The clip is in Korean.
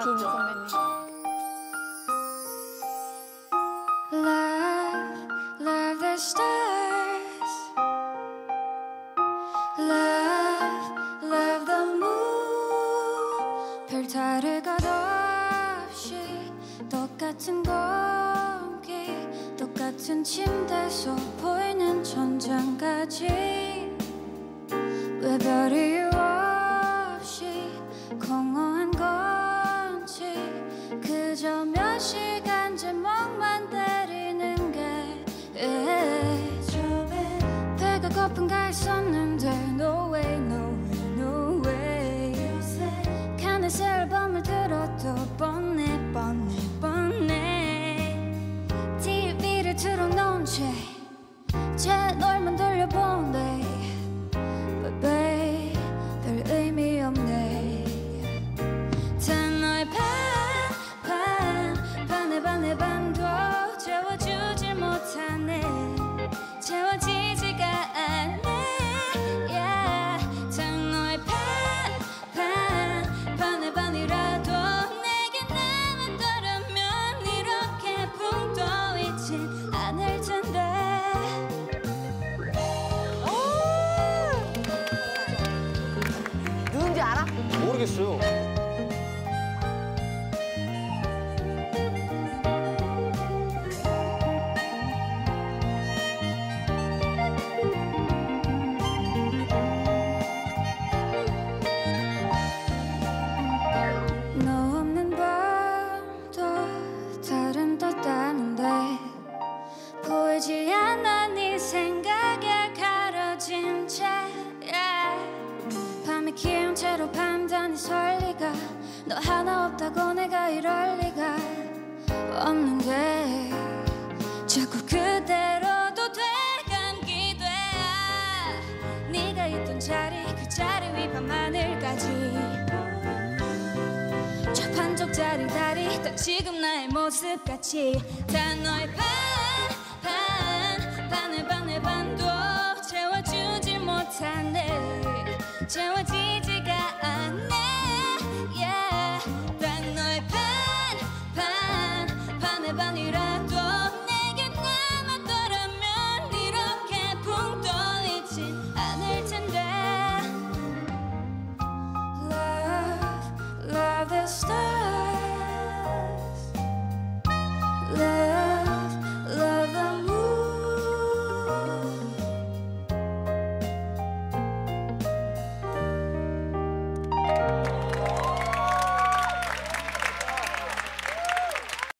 빈 선배님. Love, love the stars. Love, 없이 똑같 은 공기, 똑같은 침대 속 보이는 천장까지 왜 별이 없이 공 on 모르겠어요. 하고 내가 이럴 리가 없는 게 자꾸 그대로도 되감기 돼야 네가 있던 자리 그 자리 위반 하늘까지 저 반쪽 자리 다리 딱 지금 나의 모습같이 다 너의 반.